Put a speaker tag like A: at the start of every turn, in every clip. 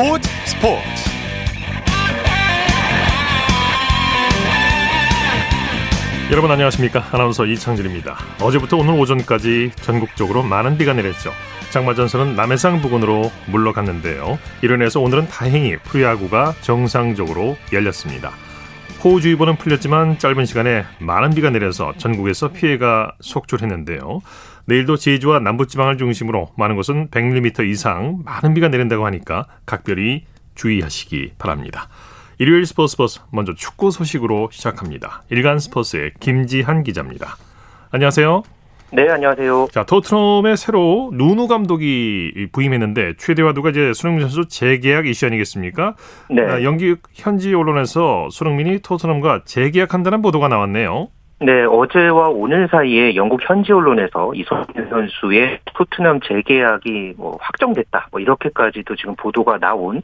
A: 스포츠 스포츠. 여러분 안녕하십니까? 아나운서 이창진입니다. 어제부터 오늘 오전까지 전국적으로 많은 비가 내렸죠. 장마전선은 남해상 부근으로 물러갔는데요. 이로 인해서 오늘은 다행히 프로야구가 정상적으로 열렸습니다. 호우주의보는 풀렸지만 짧은 시간에 많은 비가 내려서 전국에서 피해가 속출했는데요. 내일도 제주와 남부지방을 중심으로 많은 곳은 100mm 이상 많은 비가 내린다고 하니까 각별히 주의하시기 바랍니다. 일요일 스포츠 버스 먼저 축구 소식으로 시작합니다. 일간 스포츠의 김지한 기자입니다. 안녕하세요.
B: 네, 안녕하세요.
A: 자, 토트넘의 새로 누누 감독이 부임했는데 최대화두가 이제 손흥민 선수 재계약 이슈 아니겠습니까? 네. 아, 연기 현지 언론에서 손흥민이 토트넘과 재계약한다는 보도가 나왔네요.
B: 네, 어제와 오늘 사이에 영국 현지 언론에서 이성민 선수의 토트넘 재계약이 뭐 확정됐다, 뭐 이렇게까지도 지금 보도가 나온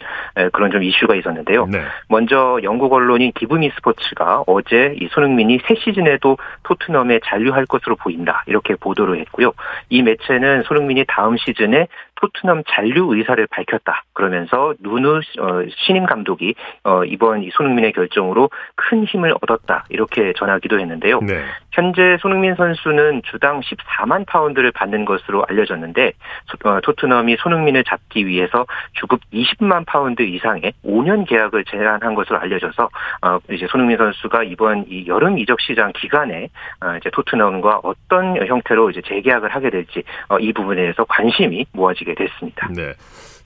B: 그런 좀 이슈가 있었는데요. 네. 먼저 영국 언론인 기브미 스포츠가 어제 이 손흥민이 새 시즌에도 토트넘에 잔류할 것으로 보인다 이렇게 보도를 했고요. 이 매체는 손흥민이 다음 시즌에 토트넘 잔류 의사를 밝혔다. 그러면서 누누 어, 신임 감독이 어, 이번 이 손흥민의 결정으로 큰 힘을 얻었다. 이렇게 전하기도 했는데요. 네. 현재 손흥민 선수는 주당 14만 파운드를 받는 것으로 알려졌는데 어, 토트넘이 손흥민을 잡기 위해서 주급 20만 파운드 이상의 5년 계약을 제안한 것으로 알려져서 이제 손흥민 선수가 이번 이 여름 이적 시장 기간에 이제 토트넘과 어떤 형태로 이제 재계약을 하게 될지 이 부분에 대해서 관심이 모아지 이어지게 됐습니다.
A: 네.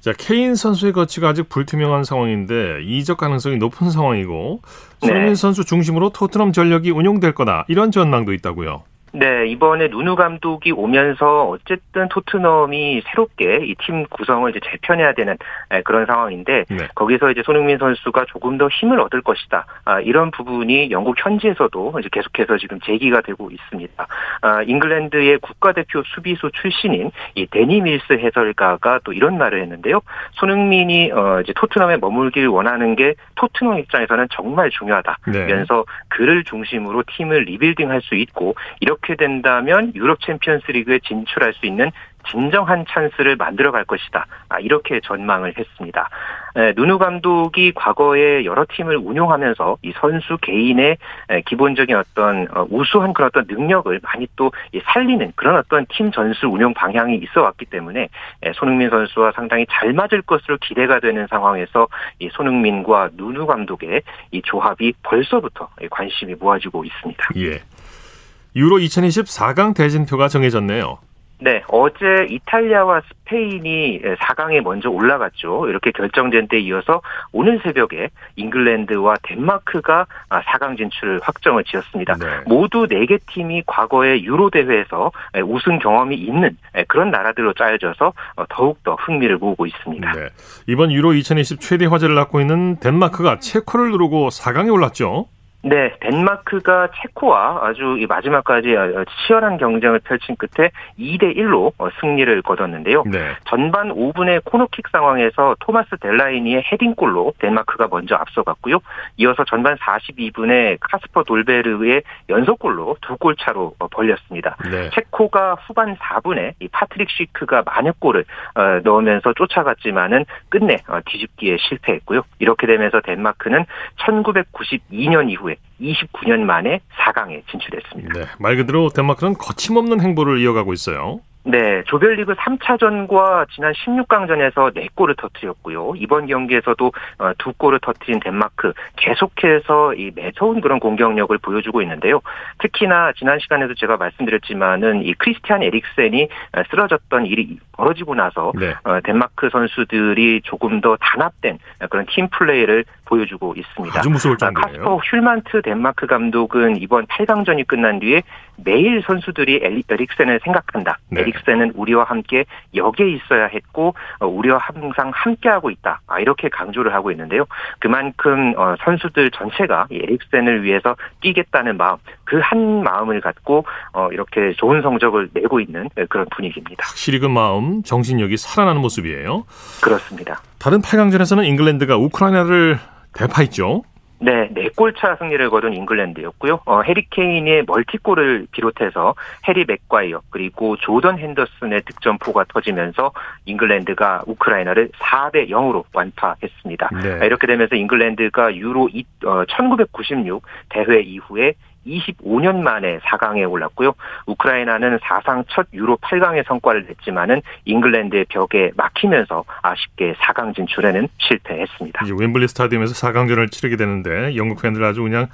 A: 자, 케인 선수의 거취가 아직 불투명한 상황인데 이적 가능성이 높은 상황이고 손흥민 네. 선수 중심으로 토트넘 전력이 운용될 거다. 이런 전망도 있다고요.
B: 네, 이번에 누누 감독이 오면서 어쨌든 토트넘이 새롭게 이 팀 구성을 이제 재편해야 되는 그런 상황인데 네. 거기서 이제 손흥민 선수가 조금 더 힘을 얻을 것이다. 아, 이런 부분이 영국 현지에서도 이제 계속해서 지금 제기가 되고 있습니다. 아, 잉글랜드의 국가대표 수비수 출신인 이 데니 밀스 해설가가 또 이런 말을 했는데요. 손흥민이 어, 이제 토트넘에 머물길 원하는 게 토트넘 입장에서는 정말 중요하다면서 네. 그를 중심으로 팀을 rebuilding할 수 있고 이렇게 이렇게 된다면 유럽 챔피언스 리그에 진출할 수 있는 진정한 찬스를 만들어 갈 것이다. 아, 이렇게 전망을 했습니다. 에, 누누 감독이 과거에 여러 팀을 운용하면서 이 선수 개인의 에, 기본적인 어떤 어, 우수한 그런 어떤 능력을 많이 또 살리는 그런 어떤 팀 전술 운용 방향이 있어 왔기 때문에 에, 손흥민 선수와 상당히 잘 맞을 것으로 기대가 되는 상황에서 이 손흥민과 누누 감독의 이 조합이 벌써부터 관심이 모아지고 있습니다.
A: 예. 유로 2020 4강 대진표가 정해졌네요.
B: 네, 어제 이탈리아와 스페인이 4강에 먼저 올라갔죠. 이렇게 결정된 때 이어서 오늘 새벽에 잉글랜드와 덴마크가 4강 진출을 확정을 지었습니다. 네. 모두 4개 팀이 과거의 유로 대회에서 우승 경험이 있는 그런 나라들로 짜여져서 더욱더 흥미를 모으고 있습니다. 네.
A: 이번 유로 2020 최대 화제를 낳고 있는 덴마크가 체코를 누르고 4강에 올랐죠.
B: 네, 덴마크가 체코와 아주 마지막까지 치열한 경쟁을 펼친 끝에 2대 1로 어, 승리를 거뒀는데요. 네. 전반 5분의 코너킥 상황에서 토마스 델라이니의 헤딩골로 덴마크가 먼저 앞서갔고요. 이어서 전반 42분에 카스퍼 돌베르의 연속골로 두 골 차로 어, 벌렸습니다. 네. 체코가 후반 4분에 이 파트릭 시크가 만회골을 어, 넣으면서 쫓아갔지만은 끝내 뒤집기에 실패했고요. 이렇게 되면서 덴마크는 1992년 이후에 이후에 29년 만에 4강에 진출했습니다. 네,
A: 말 그대로 덴마크는 거침없는 행보를 이어가고 있어요.
B: 네, 조별리그 3차전과 지난 16강전에서 4골을 터뜨렸고요. 이번 경기에서도 2골을 어, 터뜨린 덴마크 계속해서 이 매서운 그런 공격력을 보여주고 있는데요. 특히나 지난 시간에도 제가 말씀드렸지만은 이 크리스티안 에릭센이 어, 쓰러졌던 일이 벌어지고 나서 네. 어, 덴마크 선수들이 조금 더 단합된 그런 팀 플레이를 보여주고 있습니다.
A: 아주 무서울 정도예요.
B: 카스퍼 휼만트 덴마크 감독은 이번 8강전이 끝난 뒤에 매일 선수들이 에릭센을 생각한다. 네. 에릭센은 우리와 함께 여기에 있어야 했고 어, 우리와 항상 함께하고 있다. 아, 이렇게 강조를 하고 있는데요. 그만큼 어, 선수들 전체가 에릭센을 위해서 뛰겠다는 마음, 그 한 마음을 갖고 어, 이렇게 좋은 성적을 내고 있는 그런 분위기입니다.
A: 확실히 그 마음, 정신력이 살아나는 모습이에요.
B: 그렇습니다.
A: 다른 8강전에서는 잉글랜드가 우크라이나를 대파했죠.
B: 네, 4골차 승리를 거둔 잉글랜드였고요. 어, 해리 케인의 멀티골을 비롯해서 해리 맥과이어 그리고 조던 핸더슨의 득점포가 터지면서 잉글랜드가 우크라이나를 4대 0으로 완파했습니다. 네. 이렇게 되면서 잉글랜드가 유로 1996 어, 대회 이후에 25년 만에 4강에 올랐고요. 우크라이나는 사상 첫 유로 8강의 성과를 냈지만은 잉글랜드의 벽에 막히면서 아쉽게 4강 진출에는 실패했습니다.
A: 이제 웸블리 스타디움에서 4강전을 치르게 되는데 영국 팬들 아주 그냥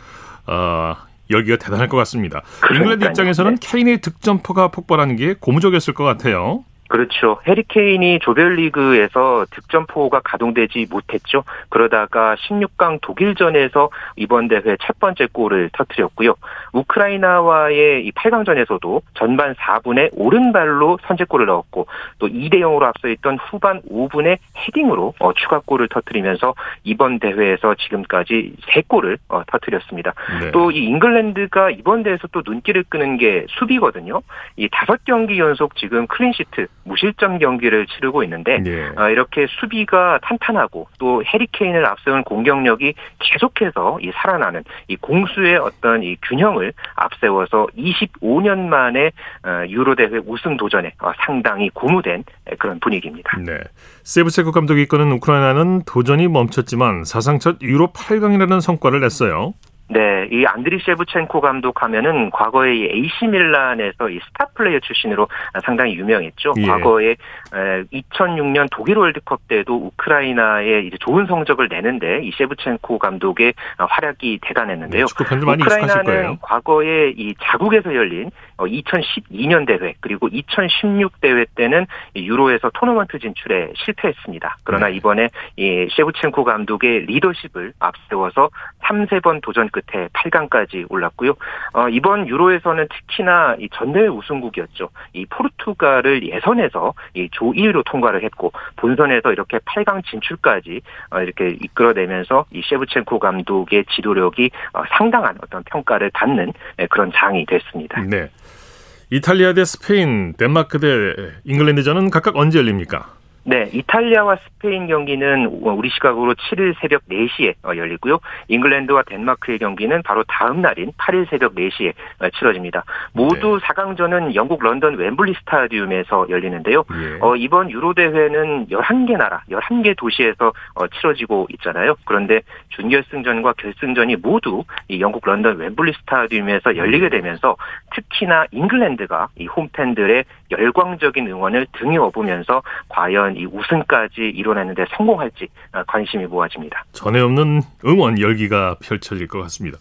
A: 어, 열기가 대단할 것 같습니다. 그러니까요. 잉글랜드 입장에서는 네. 케인의 득점포가 폭발하는 게 고무적이었을 것 같아요.
B: 그렇죠. 해리케인이 조별리그에서 득점포가 가동되지 못했죠. 그러다가 16강 독일전에서 이번 대회 첫 번째 골을 터뜨렸고요. 우크라이나와의 이 8강전에서도 전반 4분에 오른발로 선제골을 넣었고 또 2대 0으로 앞서 있던 후반 5분에 헤딩으로 어, 추가골을 터뜨리면서 이번 대회에서 지금까지 3골을 어, 터뜨렸습니다. 네. 또이 잉글랜드가 이번 대회에서 또 눈길을 끄는 게 수비거든요. 이 다섯 경기 연속 지금 clean sheet 무실점 경기를 치르고 있는데 네. 어, 이렇게 수비가 탄탄하고 또 해리케인을 앞세운 공격력이 계속해서 이 살아나는 이 공수의 어떤 이 균형을 앞세워서 25년 만에 어, 유로 대회 우승 도전에 어, 상당히 고무된 그런 분위기입니다.
A: 네. 세브체코 감독이 이끄는 우크라이나는 도전이 멈췄지만 사상 첫 유로 8강이라는 성과를 냈어요.
B: 네, 이 안드리 셰브첸코 감독 하면은 과거에 이 AC 밀란에서 이 스타 플레이어 출신으로 상당히 유명했죠. 예. 과거에 2006년 독일 월드컵 때도 우크라이나에 이제 좋은 성적을 내는데 이 셰브첸코 감독의 활약이 대단했는데요. 네, 우크라이나는 과거에 이 자국에서 열린 2012년 어, 대회 그리고 2016 대회 때는 유로에서 토너먼트 진출에 실패했습니다. 그러나 네. 이번에 이 셰브첸코 감독의 리더십을 앞세워서 3, 세 번 도전 끝에 8강까지 올랐고요. 어, 이번 유로에서는 특히나 이 전대회 우승국이었죠. 이 포르투갈을 예선에서 이 조 1위로 통과를 했고 본선에서 이렇게 8강 진출까지 어, 이렇게 이끌어내면서 이 셰브첸코 감독의 지도력이 어, 상당한 어떤 평가를 받는 네, 그런 장이 됐습니다.
A: 네. 이탈리아 대 스페인, 덴마크 대 잉글랜드전은 각각 언제 열립니까?
B: 네, 이탈리아와 스페인 경기는 우리 시각으로 7일 새벽 4시에 어, 열리고요. 잉글랜드와 덴마크의 경기는 바로 다음 날인 8일 새벽 4시에 어, 치러집니다. 모두 네. 4강전은 영국 런던 웸블리 스타디움에서 열리는데요. 예. 어, 이번 유로 대회는 11개 나라, 11개 도시에서 어, 치러지고 있잖아요. 그런데 준결승전과 결승전이 모두 이 영국 런던 웸블리 스타디움에서 열리게 되면서 특히나 잉글랜드가 이 홈팬들의 열광적인 응원을 등에 업으면서 과연 이 우승까지 이뤄내는데 성공할지 아, 관심이 모아집니다.
A: 전에 없는 응원 열기가 펼쳐질 것 같습니다.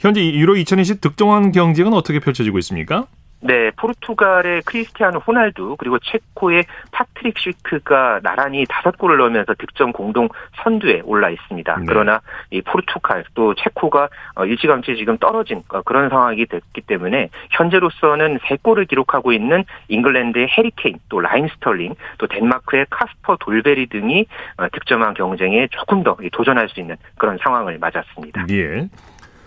A: 현재 유로 2020 득점왕 경쟁은 어떻게 펼쳐지고 있습니까?
B: 네, 포르투갈의 크리스티아노 호날두 그리고 체코의 파트릭 시크가 나란히 다섯 골을 넣으면서 득점 공동 선두에 올라 있습니다. 네. 그러나 이 포르투갈 또 체코가 어, 일찌감치 지금 떨어진 어, 그런 상황이 됐기 때문에 현재로서는 세 골을 기록하고 있는 잉글랜드의 해리케인 또 라힘 스털링 또 덴마크의 카스퍼 돌베리 등이 어, 득점왕 경쟁에 조금 더 도전할 수 있는 그런 상황을 맞았습니다.
A: 예.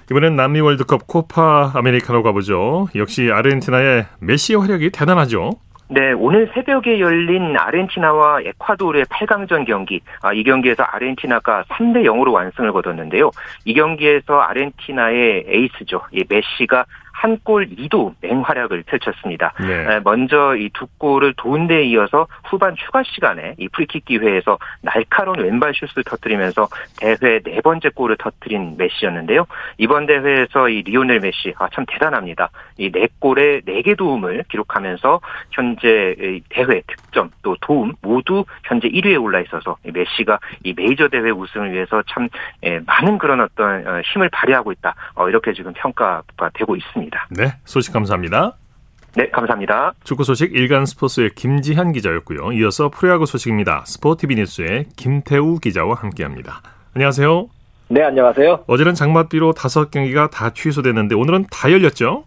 A: 이번엔 남미 월드컵 코파 아메리카로 가보죠. 역시 아르헨티나의 메시 활약이 대단하죠.
B: 네, 오늘 새벽에 열린 아르헨티나와 에콰도르의 8강전 경기. 아, 이 경기에서 아르헨티나가 3대 0으로 완승을 거뒀는데요. 이 경기에서 아르헨티나의 에이스죠. 이 메시가 한 골 2도움 맹활약을 펼쳤습니다. 네. 먼저 이 두 골을 도운 데 이어서 후반 추가 시간에 이 프리킥 기회에서 날카로운 왼발 슛을 터뜨리면서 대회 네 번째 골을 터뜨린 메시였는데요. 이번 대회에서 이 리오넬 메시 아, 참 대단합니다. 이 네 골에 네 개 도움을 기록하면서 현재 대회 득점 또 도움 모두 현재 1위에 올라 있어서 메시가 이 메이저 대회 우승을 위해서 참 많은 그런 어떤 어, 힘을 발휘하고 있다. 어, 이렇게 지금 평가가 되고 있습니다. 있습니다.
A: 네, 소식 감사합니다.
B: 네, 감사합니다.
A: 축구 소식 일간 스포츠의 김지한 기자였고요. 이어서 프로야구 소식입니다. 스포티비 뉴스의 김태우 기자와 함께합니다. 안녕하세요.
C: 네, 안녕하세요.
A: 어제는 장맛비로 다섯 경기가 다 취소됐는데 오늘은 다 열렸죠?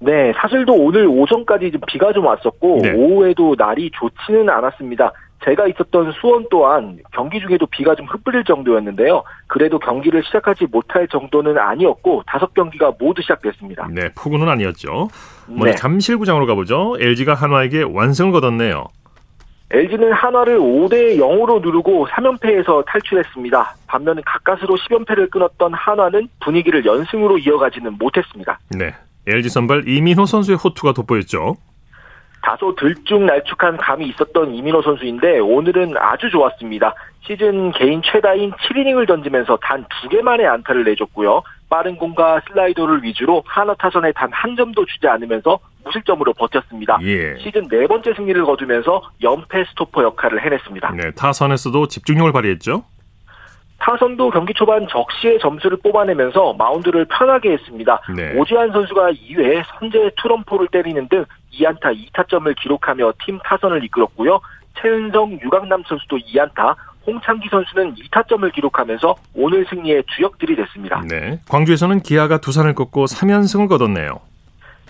C: 네, 사실도 오늘 오전까지 좀 비가 좀 왔었고 네. 오후에도 날이 좋지는 않았습니다. 제가 있었던 수원 또한 경기 중에도 비가 좀 흩뿌릴 정도였는데요. 그래도 경기를 시작하지 못할 정도는 아니었고 다섯 경기가 모두 시작됐습니다.
A: 네, 폭우는 아니었죠. 먼저 네. 잠실구장으로 가보죠. LG가 한화에게 완승을 거뒀네요.
C: LG는 한화를 5대 0으로 누르고 3연패에서 탈출했습니다. 반면 가까스로 10연패를 끊었던 한화는 분위기를 연승으로 이어가지는 못했습니다.
A: 네. LG 선발 이민호 선수의 호투가 돋보였죠.
C: 다소 들쭉날쭉한 감이 있었던 이민호 선수인데 오늘은 아주 좋았습니다. 시즌 개인 최다인 7이닝을 던지면서 단 두 개만의 안타를 내줬고요. 빠른 공과 슬라이더를 위주로 한화 타선에 단 한 점도 주지 않으면서 무실점으로 버텼습니다. 예. 시즌 네 번째 승리를 거두면서 연패 스토퍼 역할을 해냈습니다.
A: 네, 타선에서도 집중력을 발휘했죠.
C: 타선도 경기 초반 적시에 점수를 뽑아내면서 마운드를 편하게 했습니다. 네. 오지환 선수가 2회 선제 투런포를 때리는 등 2안타 2타점을 기록하며 팀 타선을 이끌었고요. 최은성, 유강남 선수도 2안타, 홍창기 선수는 2타점을 기록하면서 오늘 승리의 주역들이 됐습니다.
A: 네. 광주에서는 기아가 두산을 꺾고 3연승을 거뒀네요.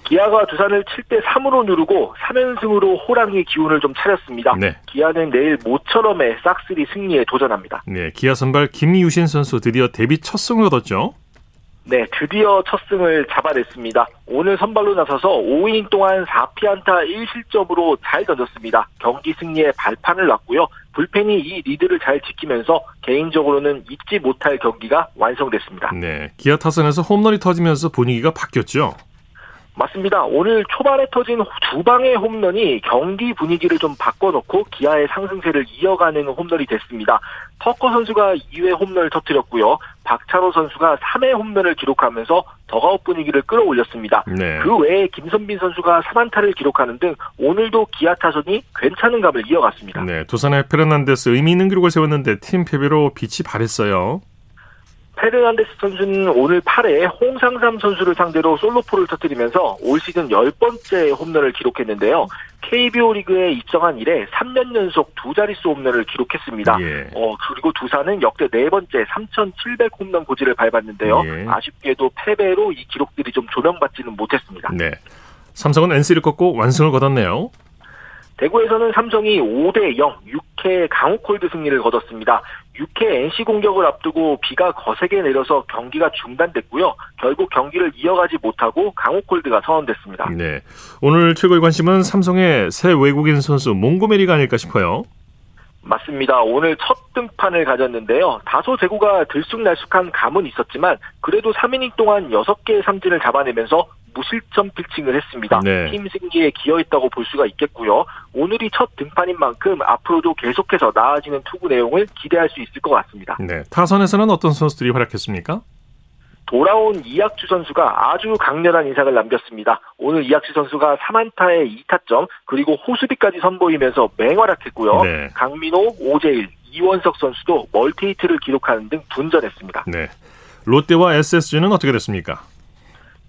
C: 기아가 두산을 7대 3으로 누르고 3연승으로 호랑이 기운을 좀 차렸습니다. 네. 기아는 내일 모처럼의 싹쓸이 승리에 도전합니다.
A: 네, 기아 선발 김유신 선수 드디어 데뷔 첫 승을 얻었죠.
C: 네, 드디어 첫 승을 잡아냈습니다. 오늘 선발로 나서서 5이닝 동안 4피안타 1실점으로 잘 던졌습니다. 경기 승리에 발판을 놨고요. 불펜이 이 리드를 잘 지키면서 개인적으로는 잊지 못할 경기가 완성됐습니다.
A: 네, 기아 타선에서 홈런이 터지면서 분위기가 바뀌었죠.
C: 맞습니다. 오늘 초반에 터진 두 방의 홈런이 경기 분위기를 좀 바꿔놓고 기아의 상승세를 이어가는 홈런이 됐습니다. 터커 선수가 2회 홈런을 터뜨렸고요. 박찬호 선수가 3회 홈런을 기록하면서 더그아웃 분위기를 끌어올렸습니다. 네. 그 외에 김선빈 선수가 3안타를 기록하는 등 오늘도 기아 타선이 괜찮은 감을 이어갔습니다.
A: 네, 두산의 페르난데스 의미 있는 기록을 세웠는데 팀 패배로 빛이 바랬어요.
C: 페르난데스 선수는 오늘 8회 홍상삼 선수를 상대로 솔로포를 터뜨리면서 올 시즌 10번째 홈런을 기록했는데요. KBO 리그에 입성한 이래 3년 연속 두 자릿수 홈런을 기록했습니다. 예. 어, 그리고 두산은 역대 네 번째 3,700 홈런 고지를 밟았는데요. 예. 아쉽게도 패배로 이 기록들이 좀 조명받지는 못했습니다.
A: 네. 삼성은 NC를 꺾고 완승을 거뒀네요.
C: 대구에서는 삼성이 5대 0, 6회 강호콜드 승리를 거뒀습니다. 6회 NC 공격을 앞두고 비가 거세게 내려서 경기가 중단됐고요. 결국 경기를 이어가지 못하고 강호콜드가 선언됐습니다.
A: 네. 오늘 최고의 관심은 삼성의 새 외국인 선수 몽고메리가 아닐까 싶어요.
C: 맞습니다. 오늘 첫 등판을 가졌는데요. 다소 대구가 들쑥날쑥한 감은 있었지만 그래도 3이닝 동안 6개의 삼진을 잡아내면서 무실점 피칭을 했습니다. 네. 팀 승리에 기여했다고 볼 수가 있겠고요. 오늘이 첫 등판인 만큼 앞으로도 계속해서 나아지는 투구 내용을 기대할 수 있을 것 같습니다.
A: 네. 타선에서는 어떤 선수들이 활약했습니까?
C: 돌아온 이학주 선수가 아주 강렬한 인상을 남겼습니다. 오늘 이학주 선수가 3안타에 2타점 그리고 호수비까지 선보이면서 맹활약했고요. 네. 강민호, 오재일, 이원석 선수도 멀티히트를 기록하는 등 분전했습니다.
A: 네. 롯데와 SSG는 어떻게 됐습니까?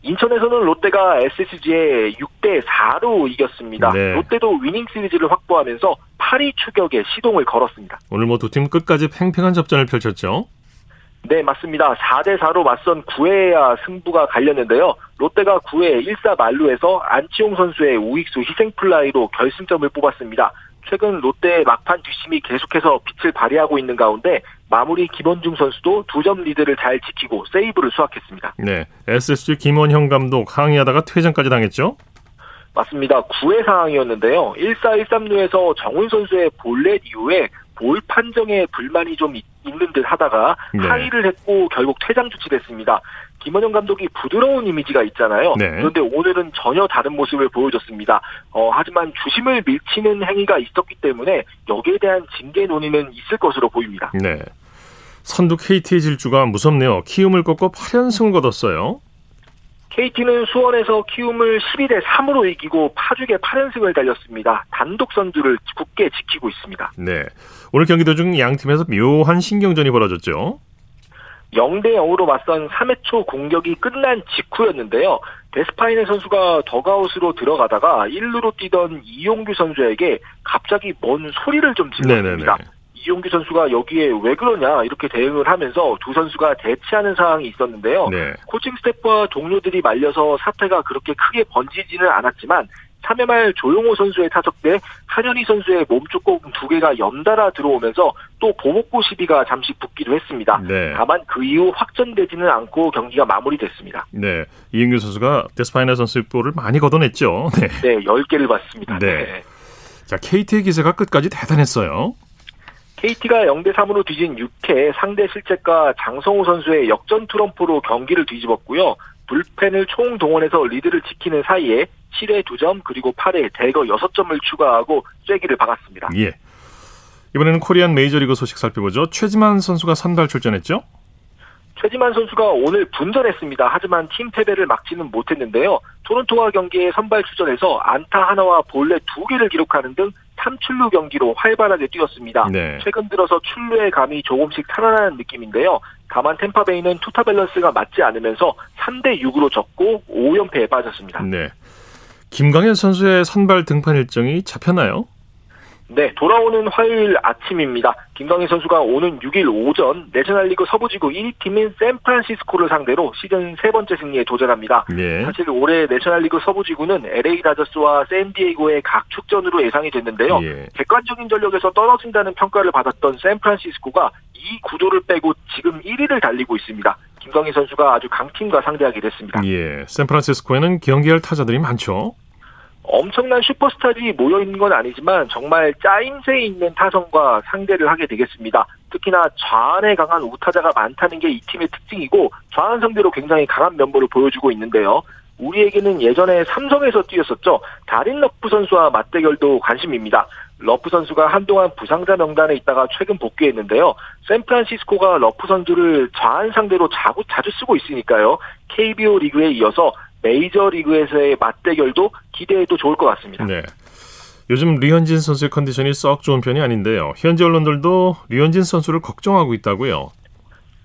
C: 인천에서는 롯데가 SSG에 6대 4로 이겼습니다. 네. 롯데도 위닝 시리즈를 확보하면서 8위 추격에 시동을 걸었습니다.
A: 오늘 뭐 두 팀 끝까지 팽팽한 접전을 펼쳤죠.
C: 네, 맞습니다. 4대 4로 맞선 9회야 승부가 갈렸는데요. 롯데가 9회 1사 만루에서 안치홍 선수의 우익수 희생플라이로 결승점을 뽑았습니다. 최근 롯데의 막판 뒷심이 계속해서 빛을 발휘하고 있는 가운데 마무리 김원중 선수도 두 점 리드를 잘 지키고 세이브를 수확했습니다.
A: 네, SSG 김원형 감독 항의하다가 퇴장까지 당했죠?
C: 맞습니다. 9회 상황이었는데요. 1사 1삼루에서 정훈 선수의 볼넷 이후에 볼 판정에 불만이 좀 있는 듯 하다가 네. 항의를 했고 결국 퇴장 조치됐습니다. 김원영 감독이 부드러운 이미지가 있잖아요. 네. 그런데 오늘은 전혀 다른 모습을 보여줬습니다. 어, 하지만 주심을 밀치는 행위가 있었기 때문에 여기에 대한 징계 논의는 있을 것으로 보입니다.
A: 네. 선두 KT의 질주가 무섭네요. 키움을 꺾고 8연승을 거뒀어요.
C: KT는 수원에서 키움을 12대 3으로 이기고 파죽의 8연승을 달렸습니다. 단독 선두를 굳게 지키고 있습니다.
A: 네. 오늘 경기 도중 양 팀에서 묘한 신경전이 벌어졌죠.
C: 0대 0으로 맞선 3회 초 공격이 끝난 직후였는데요. 데스파이네 선수가 더가웃으로 들어가다가 1루로 뛰던 이용규 선수에게 갑자기 뭔 소리를 좀 질렀습니다. 이용규 선수가 여기에 왜 그러냐 이렇게 대응을 하면서 두 선수가 대치하는 상황이 있었는데요. 네. 코칭 스태프와 동료들이 말려서 사태가 그렇게 크게 번지지는 않았지만 3회 말 조용호 선수의 타석 때 한현희 선수의 몸쪽 공두 개가 연달아 들어오면서 또 보복고 시비가 잠시 붙기도 했습니다. 네. 다만 그 이후 확전되지는 않고 경기가 마무리됐습니다.
A: 네. 이은규 선수가 데스파이나 선수의 볼을 많이 걷어냈죠.
C: 네. 네 10개를 봤습니다. 네. 네.
A: 자, KT의 기세가 끝까지 대단했어요.
C: KT가 0대 3으로 뒤진 6회 상대 실책과 장성호 선수의 역전 트럼프로 경기를 뒤집었고요. 불펜을 총동원해서 리드를 지키는 사이에 7회 2점 그리고 8회 대거 6점을 추가하고 쐐기를 박았습니다.
A: 예. 이번에는 코리안 메이저리그 소식 살펴보죠. 최지만 선수가 선발 출전했죠?
C: 최지만 선수가 오늘 분전했습니다. 하지만 팀 패배를 막지는 못했는데요. 토론토와 경기에 선발 출전해서 안타 하나와 볼넷 두 개를 기록하는 등 3출루 경기로 활발하게 뛰었습니다. 네. 최근 들어서 출루의 감이 조금씩 살아나는 느낌인데요. 다만 템파베이는 투타 밸런스가 맞지 않으면서 3대 6으로 졌고 5연패에 빠졌습니다.
A: 네. 김광현 선수의 선발 등판 일정이 잡혔나요?
C: 네, 돌아오는 화요일 아침입니다. 김광희 선수가 오는 6일 오전 내셔널리그 서부지구 1위팀인 샌프란시스코를 상대로 시즌 세 번째 승리에 도전합니다. 네. 사실 올해 내셔널리그 서부지구는 LA 다저스와 샌디에이고의 각 축전으로 예상이 됐는데요. 예. 객관적인 전력에서 떨어진다는 평가를 받았던 샌프란시스코가 이 구도를 빼고 지금 1위를 달리고 있습니다. 김광희 선수가 아주 강팀과 상대하게 됐습니다.
A: 예, 샌프란시스코에는 경기할 타자들이 많죠.
C: 엄청난 슈퍼스타들이 모여 있는 건 아니지만 정말 짜임새 있는 타선과 상대를 하게 되겠습니다. 특히나 좌안에 강한 우타자가 많다는 게 이 팀의 특징이고 좌안 상대로 굉장히 강한 면모를 보여주고 있는데요. 우리에게는 예전에 삼성에서 뛰었었죠. 다린 러프 선수와 맞대결도 관심입니다. 러프 선수가 한동안 부상자 명단에 있다가 최근 복귀했는데요. 샌프란시스코가 러프 선수를 좌안 상대로 자주, 자주 쓰고 있으니까요. KBO 리그에 이어서 메이저 리그에서의 맞대결도 기대해도 좋을 것 같습니다. 네.
A: 요즘 류현진 선수의 컨디션이 썩 좋은 편이 아닌데요. 현지 언론들도 류현진 선수를 걱정하고 있다고요.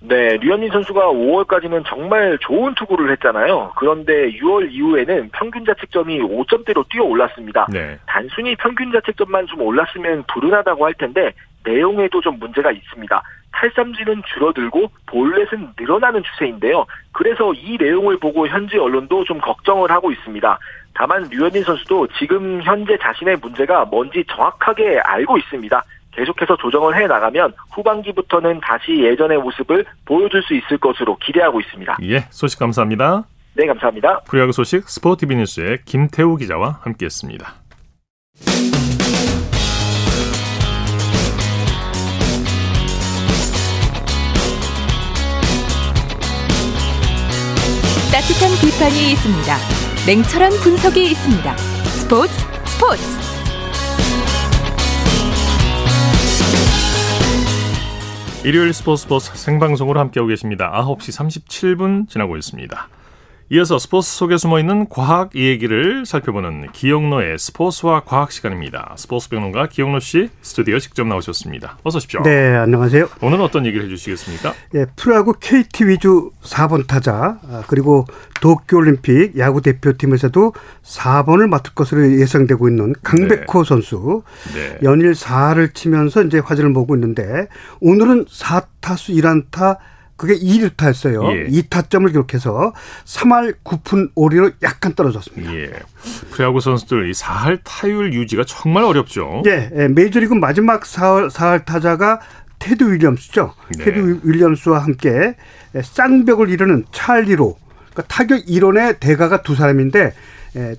C: 네, 류현진 선수가 5월까지는 정말 좋은 투구를 했잖아요. 그런데 6월 이후에는 평균 자책점이 5점대로 뛰어 올랐습니다. 네. 단순히 평균 자책점만 좀 올랐으면 불운하다고 할 텐데 내용에도 좀 문제가 있습니다. 탈삼진은 줄어들고 볼넷은 늘어나는 추세인데요. 그래서 이 내용을 보고 현지 언론도 좀 걱정을 하고 있습니다. 다만 류현진 선수도 지금 현재 자신의 문제가 뭔지 정확하게 알고 있습니다. 계속해서 조정을 해 나가면 후반기부터는 다시 예전의 모습을 보여줄 수 있을 것으로 기대하고 있습니다.
A: 예, 소식 감사합니다.
C: 네, 감사합니다.
A: 프리야구 소식 스포티비 뉴스의 김태우 기자와 함께했습니다.
D: 따뜻한 비판이 있습니다. 냉철한 분석이 있습니다. 스포츠 스포츠.
A: 일요일 스포츠 스포츠 생방송으로 함께하고 계십니다. 9시 37분 지나고 있습니다. 이어서 스포츠 속에 숨어 있는 과학 이야기를 살펴보는 기영로의 스포츠와 과학 시간입니다. 스포츠 평론가 기영로 씨 스튜디오 직접 나오셨습니다. 어서 오십시오.
E: 네, 안녕하세요.
A: 오늘 어떤 얘기를 해주시겠습니까?
E: 예, 프로야구 KT 위주 4번 타자 아, 그리고 도쿄올림픽 야구 대표팀에서도 4번을 맡을 것으로 예상되고 있는 강백호 네. 선수 네. 연일 4를 치면서 이제 화제를 모으고 있는데 오늘은 4타수 1안타 그게 2루타였어요. 예. 2타점을 기록해서 3할 9푼 5리로 약간 떨어졌습니다. 예.
A: 프로야구 선수들 이 4할 타율 유지가 정말 어렵죠.
E: 예. 예. 메이저리그 마지막 4할, 4할 타자가 테드 윌리엄스죠. 네. 테드 윌리엄스와 함께 쌍벽을 이루는 찰리로 그러니까 타격 이론의 대가가 두 사람인데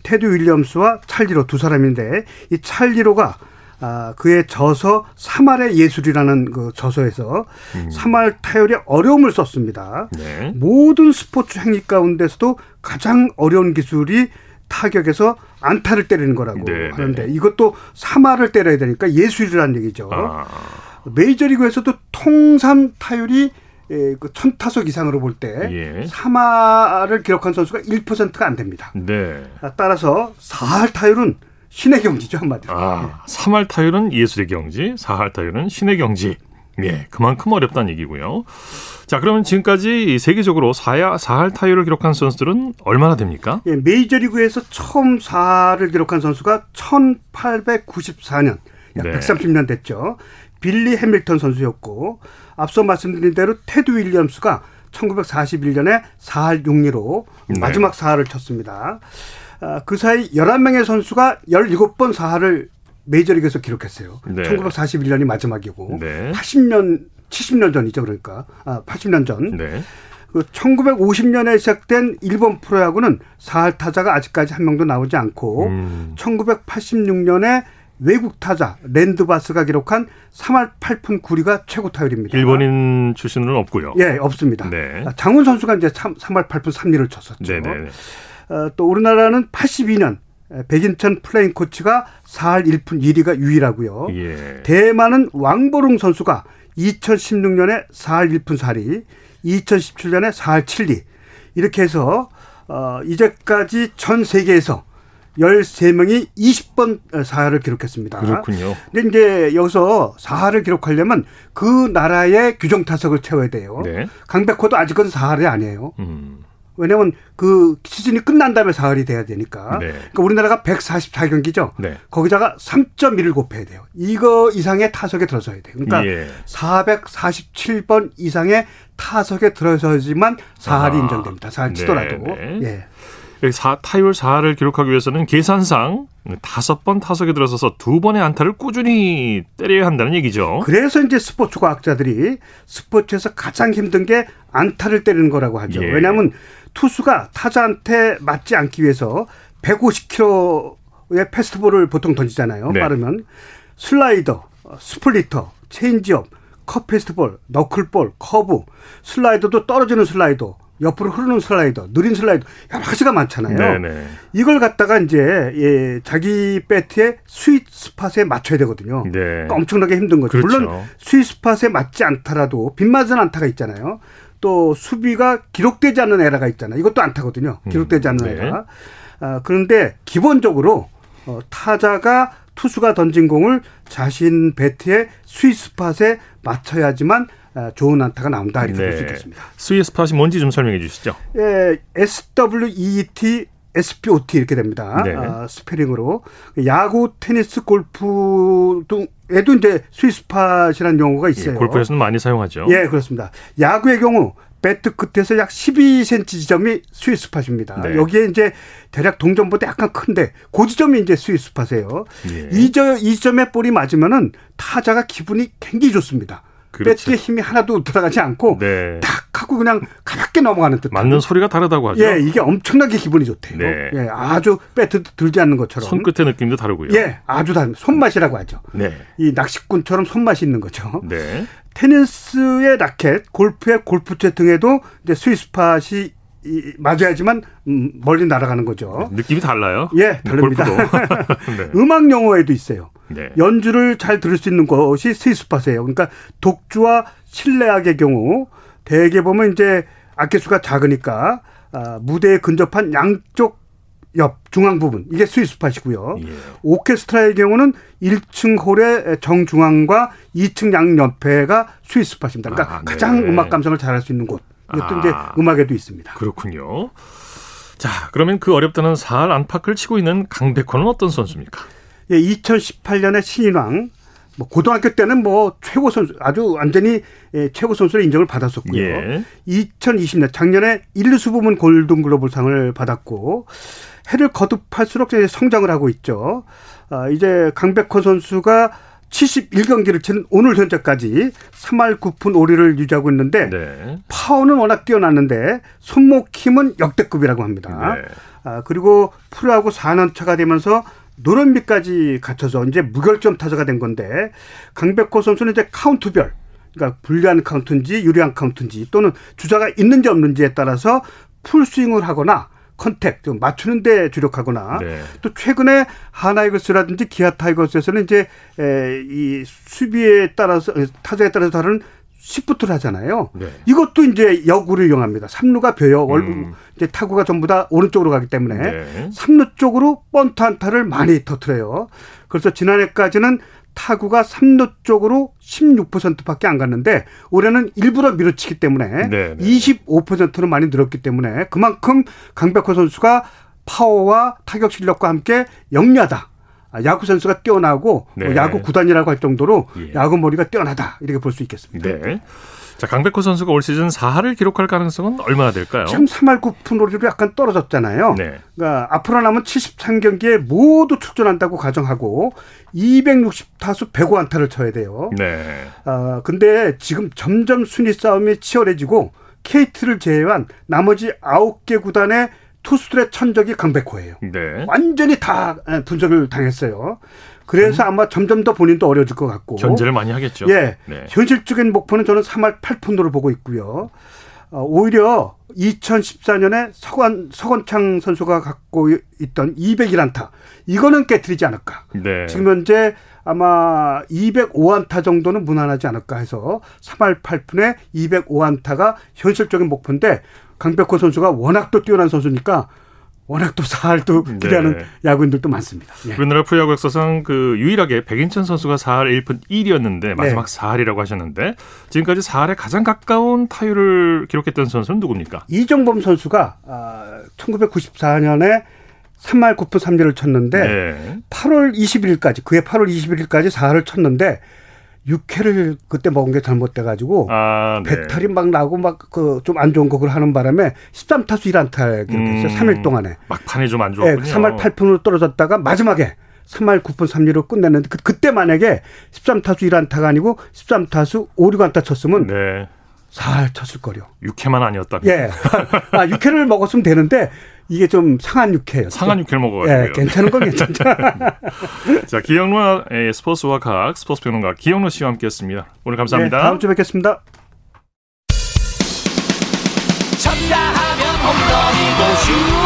E: 테드 윌리엄스와 찰리로 두 사람인데 이 찰리로가 아, 그의 저서 3할의 예술이라는 그 저서에서 음. 3할 타율의 어려움을 썼습니다. 네. 모든 스포츠 행위 가운데서도 가장 어려운 기술이 타격에서 안타를 때리는 거라고 네, 네 하는데 네. 이것도 3할을 때려야 되니까 예술이라는 얘기죠. 아. 메이저리그에서도 통산 타율이 예, 그 천타석 이상으로 볼때 예. 3할을 기록한 선수가 1%가 안 됩니다. 네. 따라서 4할 타율은 신의 경지죠 한마디로.
A: 아, 3할 타율은 예술의 경지, 4할 타율은 신의 경지. 예, 그만큼 어렵다는 얘기고요. 자, 그러면 지금까지 세계적으로 4야, 4할 타율을 기록한 선수들은 얼마나 됩니까?
E: 예, 메이저리그에서 처음 4할을 기록한 선수가 1894년, 약 네. 130년 됐죠. 빌리 해밀턴 선수였고, 앞서 말씀드린 대로 테드 윌리엄스가 1941년에 4할 6리로 마지막 4할을 쳤습니다. 아, 그 사이 11명의 선수가 17번 사할을 메이저리그에서 기록했어요. 네. 1941년이 마지막이고 네. 80년 70년 전이죠 그러니까 아 80년 전. 네. 그 1950년에 시작된 일본 프로야구는 사할 타자가 아직까지 한 명도 나오지 않고 음. 1986년에 외국 타자 랜디 바스가 기록한 3할 8푼 9리가 최고 타율입니다.
A: 일본인 출신은 없고요.
E: 예, 없습니다. 네. 장훈 선수가 이제 3, 할 8푼 3리를 쳤었죠. 네네. 어, 또 우리나라는 82년 백인천 플레잉 코치가 4할 1푼 2리가 유일하고요. 예. 대만은 왕보룽 선수가 2016년에 4할 1푼 4리, 2017년에 4할 7리 이렇게 해서 어, 이제까지 전 세계에서 13명이 20번 사하를 기록했습니다.
A: 그렇군요.
E: 근데 이제 여기서 사하를 기록하려면 그 나라의 규정 타석을 채워야 돼요. 네. 강백호도 아직은 사할이 아니에요. 음. 왜냐하면 그 시즌이 끝난 다음에 사흘이 돼야 되니까. 네. 그러니까 우리나라가 144경기죠. 네. 거기다가 3.1을 곱해야 돼요. 이거 이상의 타석에 들어서야 돼요. 그러니까 예. 447번 이상의 타석에 들어서지만 사할이 아. 인정됩니다. 사할 치더라도. 네. 네. 예.
A: 사, 타율 4할을 기록하기 위해서는 계산상 다섯 번 타석에 들어서서 두 번의 안타를 꾸준히 때려야 한다는 얘기죠.
E: 그래서 이제 스포츠 과학자들이 스포츠에서 가장 힘든 게 안타를 때리는 거라고 하죠. 예. 왜냐하면 투수가 타자한테 맞지 않기 위해서 150km의 패스트볼을 보통 던지잖아요. 네. 빠르면 슬라이더, 스플리터, 체인지업, 컷 패스트볼, 너클볼, 커브, 슬라이더도 떨어지는 슬라이더, 옆으로 흐르는 슬라이더, 느린 슬라이더 여러 가지가 많잖아요. 네네. 이걸 갖다가 이제 예, 자기 배트의 sweet spot에 맞춰야 되거든요. 네. 그러니까 엄청나게 힘든 거죠. 그렇죠. 물론 스윗 스팟에 맞지 않더라도 빗맞은 안타가 있잖아요. 또 수비가 기록되지 않는 에러가 있잖아요. 이것도 안타거든요. 음. 기록되지 않는 네. 에러. 아, 그런데 기본적으로 어, 타자가 투수가 던진 공을 자신 배트의 sweet spot에 맞춰야지만 아, 좋은 안타가 나온다 이렇게 네. 볼수 있겠습니다.
A: 스윗 스팟이 뭔지 좀 설명해 주시죠.
E: 예, SWEET SPOT 이렇게 됩니다. 네. 아, 스펠링으로 야구, 테니스, 골프 등에도 이제 스위스팟이라는 용어가 있어요. 예,
A: 골프에서는 많이 사용하죠.
E: 예, 그렇습니다. 야구의 경우 배트 끝에서 약 12cm 지점이 sweet spot입니다. 네. 여기에 이제 대략 동전보다 약간 큰데 그 지점이 이제 스위스팟이에요. 예. 이, 저, 이 점에 볼이 맞으면은 타자가 기분이 굉장히 좋습니다. 그렇죠. 배트에 힘이 하나도 들어가지 않고 네. 딱 하고 그냥 가볍게 넘어가는 듯.
A: 맞는 소리가 다르다고 하죠.
E: 예, 이게 엄청나게 기분이 좋대요. 네. 예, 아주 배트 들지 않는 것처럼.
A: 손끝의 느낌도 다르고요.
E: 예, 아주 다른 손맛이라고 하죠. 네. 이 낚시꾼처럼 손맛이 있는 거죠. 네. 테니스의 라켓, 골프의 골프채 등에도 이제 스위스팟이 맞아야지만 음, 멀리 날아가는 거죠.
A: 느낌이 달라요?
E: 예, 다릅니다. 네. 음악 용어에도 있어요. 네. 연주를 잘 들을 수 있는 것이 스위스팟이에요. 그러니까 독주와 실내악의 경우 대개 보면 이제 악기 수가 작으니까 아, 무대에 근접한 양쪽 옆 중앙 부분 이게 스위스팟이고요. 예. 오케스트라의 경우는 1층 홀의 정중앙과 2층 양옆에가 스위스팟입니다. 그러니까 아, 네. 가장 음악 감상을 잘할 수 있는 곳. 이것도 아, 이제 음악에도 있습니다.
A: 그렇군요. 자, 그러면 그 어렵다는 사할 안팎을 치고 있는 강백호는 어떤 선수입니까?
E: 예, 2018년에 신인왕 뭐 고등학교 때는 뭐 최고 선수 아주 완전히 예, 최고 선수로 인정을 받았었고요. 예. 2020년 작년에 1, 2수 부문 골든글로벌상을 받았고 해를 거듭할수록 이제 성장을 하고 있죠. 아, 이제 강백호 선수가 71경기를 치는 오늘 현재까지 3할 9푼 5리를 유지하고 있는데 네. 파워는 워낙 뛰어났는데 손목 힘은 역대급이라고 합니다. 네. 아, 그리고 프로하고 4년 차가 되면서 노련미까지 갖춰서 이제 무결점 타자가 된 건데 강백호 선수는 이제 카운트별 그러니까 불리한 카운트인지 유리한 카운트인지 또는 주자가 있는지 없는지에 따라서 풀스윙을 하거나 contact 좀 맞추는 데 주력하거나 네. 또 최근에 한화 이글스라든지 기아 타이거스에서는 이제 에, 이 수비에 따라서 타자에 따라서 다른 시프트를 하잖아요. 네. 이것도 이제 역구를 이용합니다. 삼루가 비어요. 음. 이제 타구가 전부 다 오른쪽으로 가기 때문에 네. 삼루 쪽으로 번트 안타를 많이 터트려요. 그래서 지난해까지는 타구가 삼루 쪽으로 16%밖에 안 갔는데 올해는 일부러 밀어치기 때문에 네, 25%로 많이 늘었기 때문에 그만큼 강백호 선수가 파워와 타격 실력과 함께 영리하다. 아, 야구 선수가 뛰어나고 네. 뭐 야구 구단이라고 할 정도로 예. 야구 머리가 뛰어나다 이렇게 볼 수 있겠습니다. 네.
A: 자, 강백호 선수가 올 시즌 4할을 기록할 가능성은 얼마나 될까요?
E: 지금 3할 9푼으로 약간 떨어졌잖아요. 네. 그러니까 앞으로 남은 73경기에 모두 출전한다고 가정하고 260타수 105안타를 쳐야 돼요. 네. 아, 근데 지금 점점 순위 싸움이 치열해지고 KT를 제외한 나머지 9개 구단의 투수들의 천적이 강백호예요. 네. 완전히 다 분석을 당했어요. 그래서 음. 아마 점점 더 본인도 어려질 것 같고.
A: 견제를 많이 하겠죠.
E: 예. 네. 현실적인 목표는 저는 3할 8푼으로 보고 있고요. 어, 오히려 2014년에 서건, 서건창 선수가 갖고 있던 201안타. 이거는 깨뜨리지 않을까. 네. 지금 현재 아마 205안타 정도는 무난하지 않을까 해서 3할 8푼에 205안타가 현실적인 목표인데 강백호 선수가 워낙 또 뛰어난 선수니까 워낙 또 사할도 기대하는 네. 야구인들도 많습니다.
A: 예. 우리나라 프로야구 역사상 그 유일하게 백인천 선수가 4할 1푼 1이었는데 마지막 네. 4할이라고 하셨는데 지금까지 4할에 가장 가까운 타율을 기록했던 선수는 누굽니까?
E: 이정범 선수가 1994년에 3할 9푼 3리를 쳤는데 네. 8월 21일까지 그해 8월 21일까지 4할을 쳤는데 육회를 그때 먹은 게 잘못돼가지고 아, 네. 배탈이 막 나고 막 그 좀 안 좋은 곡을 하는 바람에 13타수 1안타 기록했어요. 음, 3일 동안에.
A: 막판에 좀 안 좋았군요. 네,
E: 3할 8푼으로 떨어졌다가 마지막에 3할 9푼 3리로 끝냈는데 그, 그때 만약에 13타수 1안타가 아니고 13타수 5, 6안타 쳤으면 네. 4할 쳤을 거요.
A: 6회만 아니었다면.
E: 예. 아, 6회를 먹었으면 되는데 이게 좀 상한 육회예요.
A: 상한 육회를 먹어가지고.
E: 예, 괜찮은 건 괜찮죠.
A: 자, 기영로와 스포츠와 각 스포츠 평론가 기영로 씨와 함께했습니다. 오늘 감사합니다.
E: 네, 다음 주에 뵙겠습니다.
F: 쳤다 하면 홈런이고 슛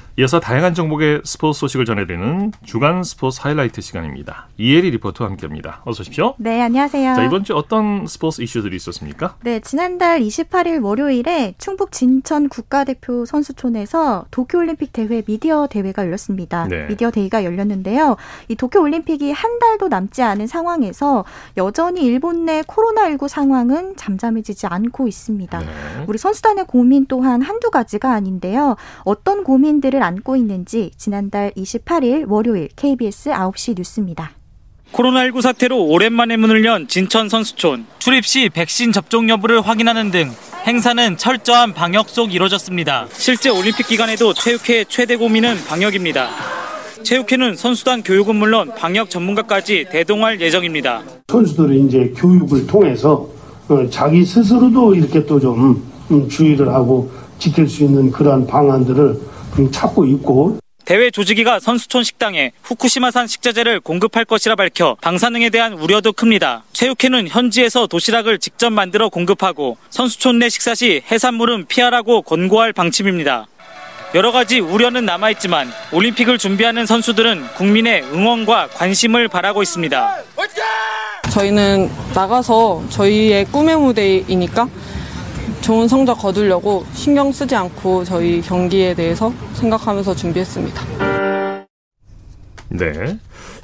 A: 이어서 다양한 종목의 스포츠 소식을 전해드리는 주간 스포츠 하이라이트 시간입니다. 이혜리 리포터와 함께합니다. 어서 오십시오.
G: 네, 안녕하세요.
A: 자, 이번 주 어떤 스포츠 이슈들이 있었습니까?
G: 네, 지난달 28일 월요일에 충북 진천 국가대표 선수촌에서 도쿄올림픽 대회 미디어 대회가 열렸습니다. 네. 미디어 대회가 열렸는데요. 이 도쿄올림픽이 한 달도 남지 않은 상황에서 여전히 일본 내 코로나19 상황은 잠잠해지지 않고 있습니다. 네. 우리 선수단의 고민 또한 한두 가지가 아닌데요. 어떤 고민들을 의미를 안고 있는지 지난달 28일 월요일 KBS 9시 뉴스입니다.
H: 코로나19 사태로 오랜만에 문을 연 진천 선수촌. 출입 시 백신 접종 여부를 확인하는 등 행사는 철저한 방역 속 이뤄졌습니다. 실제 올림픽 기간에도 체육회의 최대 고민은 방역입니다. 체육회는 선수단 교육은 물론 방역 전문가까지 대동할 예정입니다.
I: 선수들이 이제 교육을 통해서 어, 자기 스스로도 이렇게 또 좀 주의를 하고 지킬 수 있는 그러한 방안들을 찾고 있고
H: 대회 조직위가 선수촌 식당에 후쿠시마산 식자재를 공급할 것이라 밝혀 방사능에 대한 우려도 큽니다. 체육회는 현지에서 도시락을 직접 만들어 공급하고 선수촌 내 식사 시 해산물은 피하라고 권고할 방침입니다. 여러 가지 우려는 남아있지만 올림픽을 준비하는 선수들은 국민의 응원과 관심을 바라고 있습니다.
J: 저희는 나가서 저희의 꿈의 무대이니까 좋은 성적 거두려고 신경 쓰지 않고 저희 경기에 대해서 생각하면서 준비했습니다.
A: 네.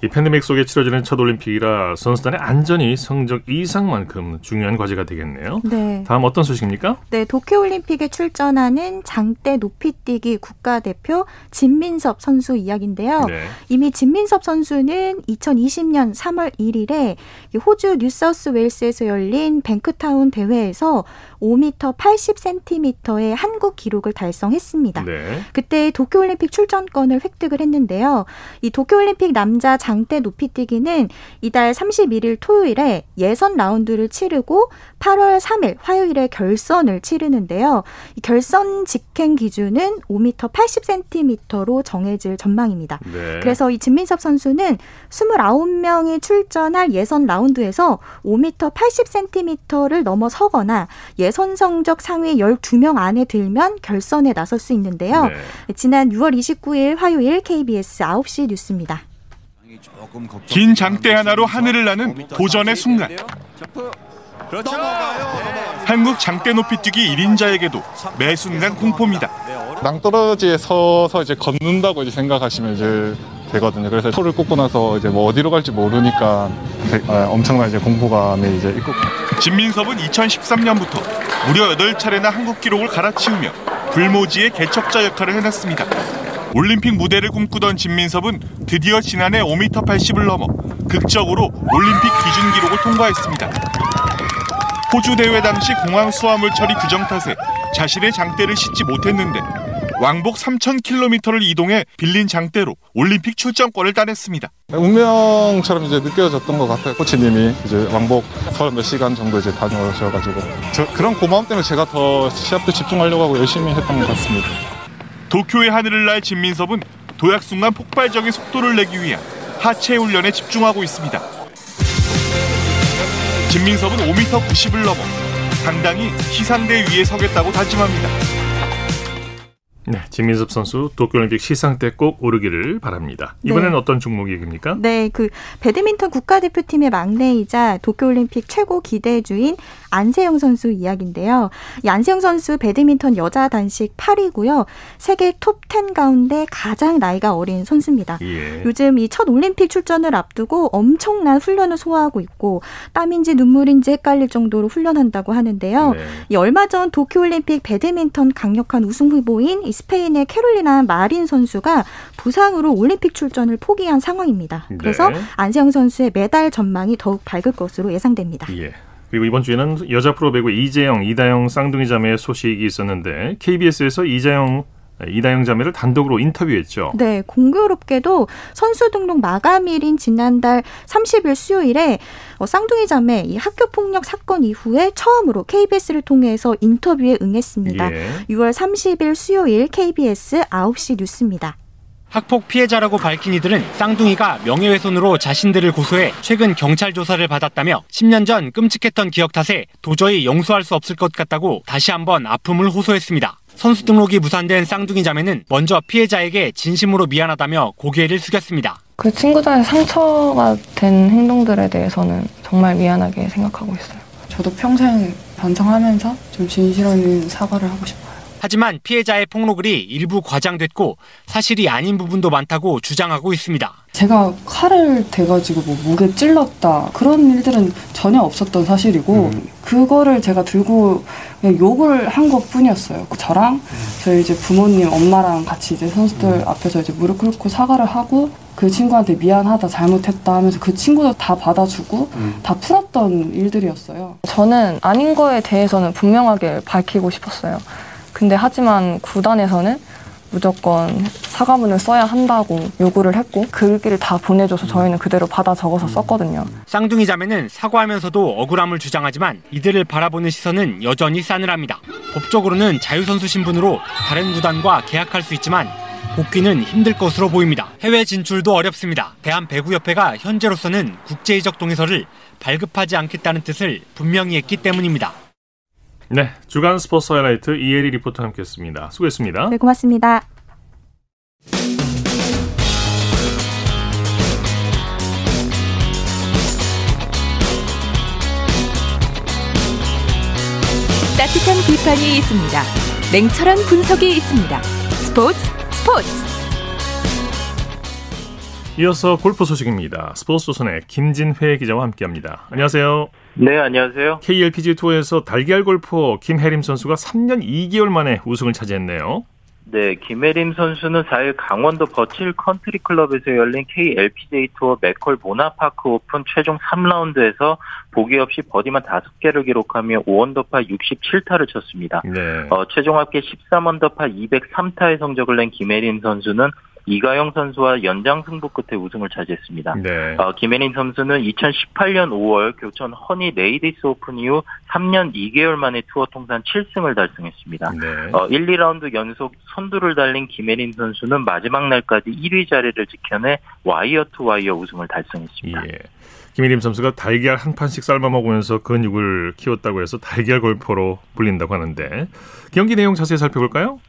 A: 이 팬데믹 속에 치러지는 첫 올림픽이라 선수단의 안전이 성적 이상만큼 중요한 과제가 되겠네요. 네. 다음 어떤 소식입니까?
G: 네, 도쿄올림픽에 출전하는 장대 높이뛰기 국가대표 진민섭 선수 이야기인데요. 네. 이미 진민섭 선수는 2020년 3월 1일에 호주 뉴사우스 웨일스에서 열린 뱅크타운 대회에서 5m 80cm의 한국 기록을 달성했습니다. 네. 그때 도쿄올림픽 출전권을 획득을 했는데요. 이 도쿄올림픽 남자 장대 높이뛰기는 이달 31일 토요일에 예선 라운드를 치르고 8월 3일 화요일에 결선을 치르는데요. 이 결선 직행 기준은 5m 80cm로 정해질 전망입니다. 네. 그래서 이 진민섭 선수는 29명이 출전할 예선 라운드에서 5m 80cm를 넘어서거나 예선 성적 상위 12명 안에 들면 결선에 나설 수 있는데요. 네. 지난 6월 29일 화요일 KBS 9시 뉴스입니다.
K: 긴 장대 하나로 하늘을 나는 도전의 순간. 그렇죠. 한국 장대 높이뛰기 1인자에게도 매 순간 공포입니다.
L: 낭떠러지에 서서 이제 걷는다고 이제 생각하시면 이제 되거든요. 그래서 토를 꽂고 나서 이제 뭐 어디로 갈지 모르니까 아, 엄청난 이제 공포감에 이제 있고.
K: 진민섭은 2013년부터 무려 8차례나 한국 기록을 갈아치우며 불모지의 개척자 역할을 해냈습니다. 올림픽 무대를 꿈꾸던 진민섭은 드디어 지난해 5m 80을 넘어 극적으로 올림픽 기준 기록을 통과했습니다. 호주 대회 당시 공항 수화물 처리 규정 탓에 자신의 장대를 싣지 못했는데 왕복 3,000km를 이동해 빌린 장대로 올림픽 출전권을 따냈습니다.
L: 운명처럼 이제 느껴졌던 것 같아요. 코치님이 이제 왕복 서른 몇 시간 정도 이제 다녀오셔가지고 그런 고마움 때문에 제가 더 시합도 집중하려고 하고 열심히 했던 것 같습니다.
K: 도쿄의 하늘을 날 진민섭은 도약 순간 폭발적인 속도를 내기 위한 하체 훈련에 집중하고 있습니다. 진민섭은 5m 90을 넘어 당당히 시상대 위에 서겠다고 다짐합니다.
A: 네, 진민섭 선수 도쿄올림픽 시상대 꼭 오르기를 바랍니다. 이번엔 네. 어떤 종목입니까?
G: 네, 그 배드민턴 국가대표팀의 막내이자 도쿄올림픽 최고 기대주인 안세영 선수 이야기인데요. 이 안세영 선수 배드민턴 여자 단식 8위고요. 세계 톱10 가운데 가장 나이가 어린 선수입니다. 예. 요즘 이 첫 올림픽 출전을 앞두고 엄청난 훈련을 소화하고 있고 땀인지 눈물인지 헷갈릴 정도로 훈련한다고 하는데요. 네. 이 얼마 전 도쿄올림픽 배드민턴 강력한 우승 후보인 이 스페인의 캐롤리나 마린 선수가 부상으로 올림픽 출전을 포기한 상황입니다. 그래서 네. 안세영 선수의 메달 전망이 더욱 밝을 것으로 예상됩니다.
A: 예. 그리고 이번 주에는 여자 프로 배구 이재영, 이다영 쌍둥이 자매 소식이 있었는데 KBS에서 이재영 이다영 자매를 단독으로 인터뷰했죠.
G: 네, 공교롭게도 선수 등록 마감일인 지난달 30일 수요일에 어, 쌍둥이 자매 이 학교 폭력 사건 이후에 처음으로 KBS를 통해서 인터뷰에 응했습니다. 예. 6월 30일 수요일 KBS 9시 뉴스입니다.
M: 학폭 피해자라고 밝힌 이들은 쌍둥이가 명예훼손으로 자신들을 고소해 최근 경찰 조사를 받았다며 10년 전 끔찍했던 기억 탓에 도저히 용서할 수 없을 것 같다고 다시 한번 아픔을 호소했습니다. 선수 등록이 무산된 쌍둥이 자매는 먼저 피해자에게 진심으로 미안하다며 고개를 숙였습니다.
N: 그 친구들의 상처가 된 행동들에 대해서는 정말 미안하게 생각하고 있어요.
O: 저도 평생 반성하면서 좀 진실한 사과를 하고 싶어요.
M: 하지만 피해자의 폭로글이 일부 과장됐고 사실이 아닌 부분도 많다고 주장하고 있습니다.
O: 제가 칼을 대가지고 뭐 목에 찔렀다 그런 일들은 전혀 없었던 사실이고 음. 그거를 제가 들고 욕을 한 것 뿐이었어요. 그 저랑 음. 저희 이제 부모님 엄마랑 같이 이제 선수들 음. 앞에서 이제 무릎 꿇고 사과를 하고 그 친구한테 미안하다 잘못했다 하면서 그 친구도 다 받아주고 음. 다 풀었던 일들이었어요.
N: 저는 아닌 거에 대해서는 분명하게 밝히고 싶었어요. 근데 하지만 구단에서는 무조건 사과문을 써야 한다고 요구를 했고 글귀를 다 보내줘서 저희는 그대로 받아 적어서 썼거든요.
M: 쌍둥이 자매는 사과하면서도 억울함을 주장하지만 이들을 바라보는 시선은 여전히 싸늘합니다. 법적으로는 자유선수 신분으로 다른 구단과 계약할 수 있지만 복귀는 힘들 것으로 보입니다. 해외 진출도 어렵습니다. 대한배구협회가 현재로서는 국제이적 동의서를 발급하지 않겠다는 뜻을 분명히 했기 때문입니다.
A: 네, 주간 스포츠 하이라이트 이혜리 리포터 함께했습니다. 수고했습니다.
G: 네, 고맙습니다.
D: 따뜻한 비판이 있습니다. 냉철한 분석이 있습니다. 스포츠 스포츠.
A: 이어서 골프 소식입니다. 스포츠조선의 김진회 기자와 함께합니다. 안녕하세요.
P: 네, 안녕하세요.
A: KLPGA 투어에서 달걀 골퍼 김해림 선수가 3년 2개월 만에 우승을 차지했네요.
P: 네, 김해림 선수는 4일 강원도 버치힐 컨트리 클럽에서 열린 KLPGA 투어 맥콜 모나파크 오픈 최종 3라운드에서 보기 없이 버디만 5개를 기록하며 5언더파 67타를 쳤습니다. 네. 어, 최종 합계 13언더파 203타의 성적을 낸 김해림 선수는 이가영 선수와 연장 승부 끝에 우승을 차지했습니다. 네. 어, 김해림 선수는 2018년 5월 교촌 허니 레이디스 오픈 이후 3년 2개월 만에 투어 통산 7승을 달성했습니다. 네. 어, 1, 2라운드 연속 선두를 달린 김해림 선수는 마지막 날까지 1위 자리를 지켜내 와이어 투 와이어 우승을 달성했습니다. 예.
A: 김혜림 선수가 달걀 한 판씩 삶아 먹으면서 근육을 키웠다고 해서 달걀 골퍼로 불린다고 하는데 경기 내용 자세히 살펴볼까요?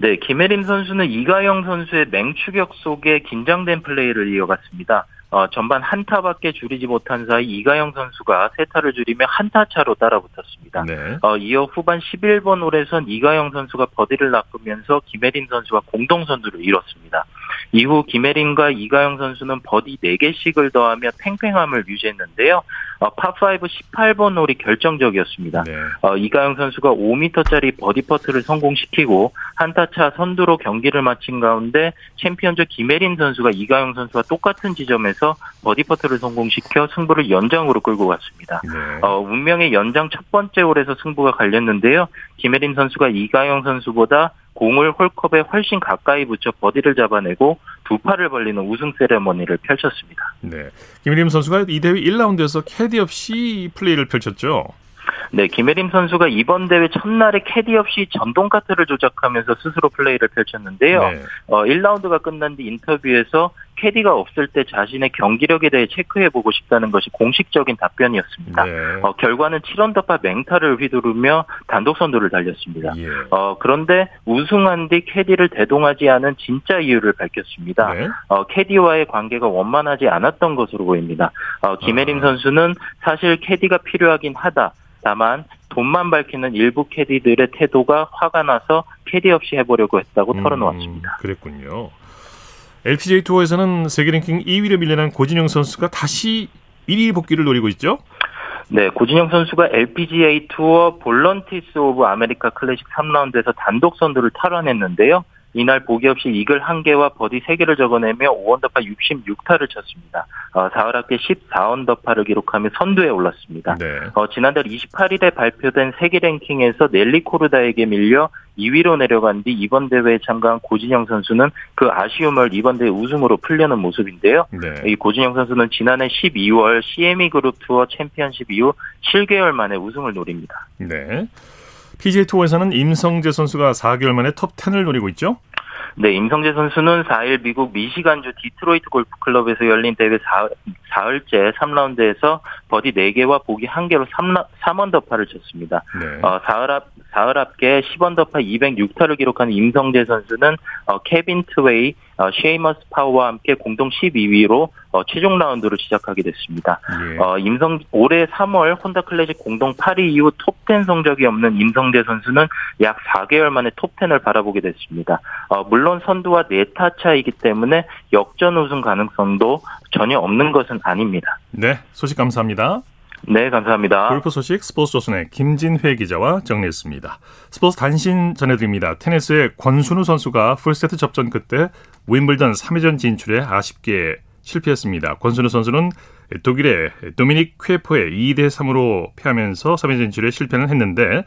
P: 네, 김혜림 선수는 이가영 선수의 맹추격 속에 긴장된 플레이를 이어갔습니다. 어, 전반 한타밖에 줄이지 못한 사이 이가영 선수가 세타를 줄이며 한타 차로 따라붙었습니다. 네. 어, 이어 후반 11번 홀에선 이가영 선수가 버디를 낚으면서 김혜림 선수가 공동 선두를 이뤘습니다. 이후 김혜림과 이가영 선수는 버디 4개씩을 더하며 팽팽함을 유지했는데요. 어, 파5 18번 홀이 결정적이었습니다. 네. 어, 이가영 선수가 5m짜리 버디 퍼트를 성공시키고 한타차 선두로 경기를 마친 가운데 챔피언조 김혜림 선수가 이가영 선수와 똑같은 지점에서 버디 퍼트를 성공시켜 승부를 연장으로 끌고 갔습니다. 네. 어, 운명의 연장 첫 번째 홀에서 승부가 갈렸는데요. 김혜림 선수가 이가영 선수보다 공을 홀컵에 훨씬 가까이 붙여 버디를 잡아내고 두 팔을 벌리는 우승 세레머니를 펼쳤습니다.
A: 네. 김혜림 선수가 이 대회 1라운드에서 캐디 없이 플레이를 펼쳤죠.
P: 네, 김혜림 선수가 이번 대회 첫날에 캐디 없이 전동 카트를 조작하면서 스스로 플레이를 펼쳤는데요. 네. 어, 1라운드가 끝난 뒤 인터뷰에서 캐디가 없을 때 자신의 경기력에 대해 체크해보고 싶다는 것이 공식적인 답변이었습니다. 네. 어, 결과는 7언더파 맹타를 휘두르며 단독 선두를 달렸습니다. 예. 어, 그런데 우승한 뒤 캐디를 대동하지 않은 진짜 이유를 밝혔습니다. 네. 어, 캐디와의 관계가 원만하지 않았던 것으로 보입니다. 어, 김혜림 아. 선수는 사실 캐디가 필요하긴 하다. 다만 돈만 밝히는 일부 캐디들의 태도가 화가 나서 캐디 없이 해보려고 했다고 음, 털어놓았습니다.
A: 그랬군요. LPGA 투어에서는 세계 랭킹 2위를 밀려난 고진영 선수가 다시 1위 복귀를 노리고 있죠?
P: 네, 고진영 선수가 LPGA 투어 볼런티스 오브 아메리카 클래식 3라운드에서 단독 선두를 탈환했는데요. 이날 보기 없이 이글 1개와 버디 3개를 적어내며 5언더파 66타를 쳤습니다. 어, 4월 합계 14언더파를 기록하며 선두에 올랐습니다. 네. 어, 지난달 28일에 발표된 세계 랭킹에서 넬리 코르다에게 밀려 2위로 내려간 뒤 이번 대회에 참가한 고진영 선수는 그 아쉬움을 이번 대회 우승으로 풀려는 모습인데요. 네. 이 고진영 선수는 지난해 12월 CME 그룹 투어 챔피언십 이후 7개월 만에 우승을 노립니다.
A: 네. PGA 투어에서는 임성재 선수가 4개월 만에 톱 10을 노리고 있죠.
P: 네, 임성재 선수는 4일 미국 미시간주 디트로이트 골프 클럽에서 열린 대회 4, 사흘째 3라운드에서 버디 4개와 보기 1개로 3, 3언더파를 쳤습니다. 네. 어, 사흘 합, 사흘 합계 10언더파 206타를 기록한 임성재 선수는 어, 케빈 트웨이, 어, 쉐이머스 파워와 함께 공동 12위로 어, 최종 라운드를 시작하게 됐습니다. 예. 어, 임성 올해 3월 혼다 클래식 공동 8위 이후 톱10 성적이 없는 임성재 선수는 약 4개월 만에 톱10을 바라보게 됐습니다. 어, 물론 선두와 4타 차이기 때문에 역전 우승 가능성도 전혀 없는 것은 아닙니다.
A: 네, 소식 감사합니다.
P: 네, 감사합니다.
A: 골프 소식 스포츠 조선의 김진회 기자와 정리했습니다. 스포츠 단신 전해드립니다. 테니스의 권순우 선수가 풀세트 접전 끝에 윈블던 3회전 진출에 아쉽게 실패했습니다. 권순우 선수는 독일의 도미닉 퀘퍼에 2대 3으로 패하면서 3회전 진출에 실패는 했는데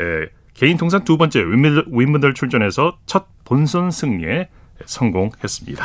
A: 에, 개인 통산 두 번째 윈블던 출전에서 첫 본선 승리에 성공했습니다.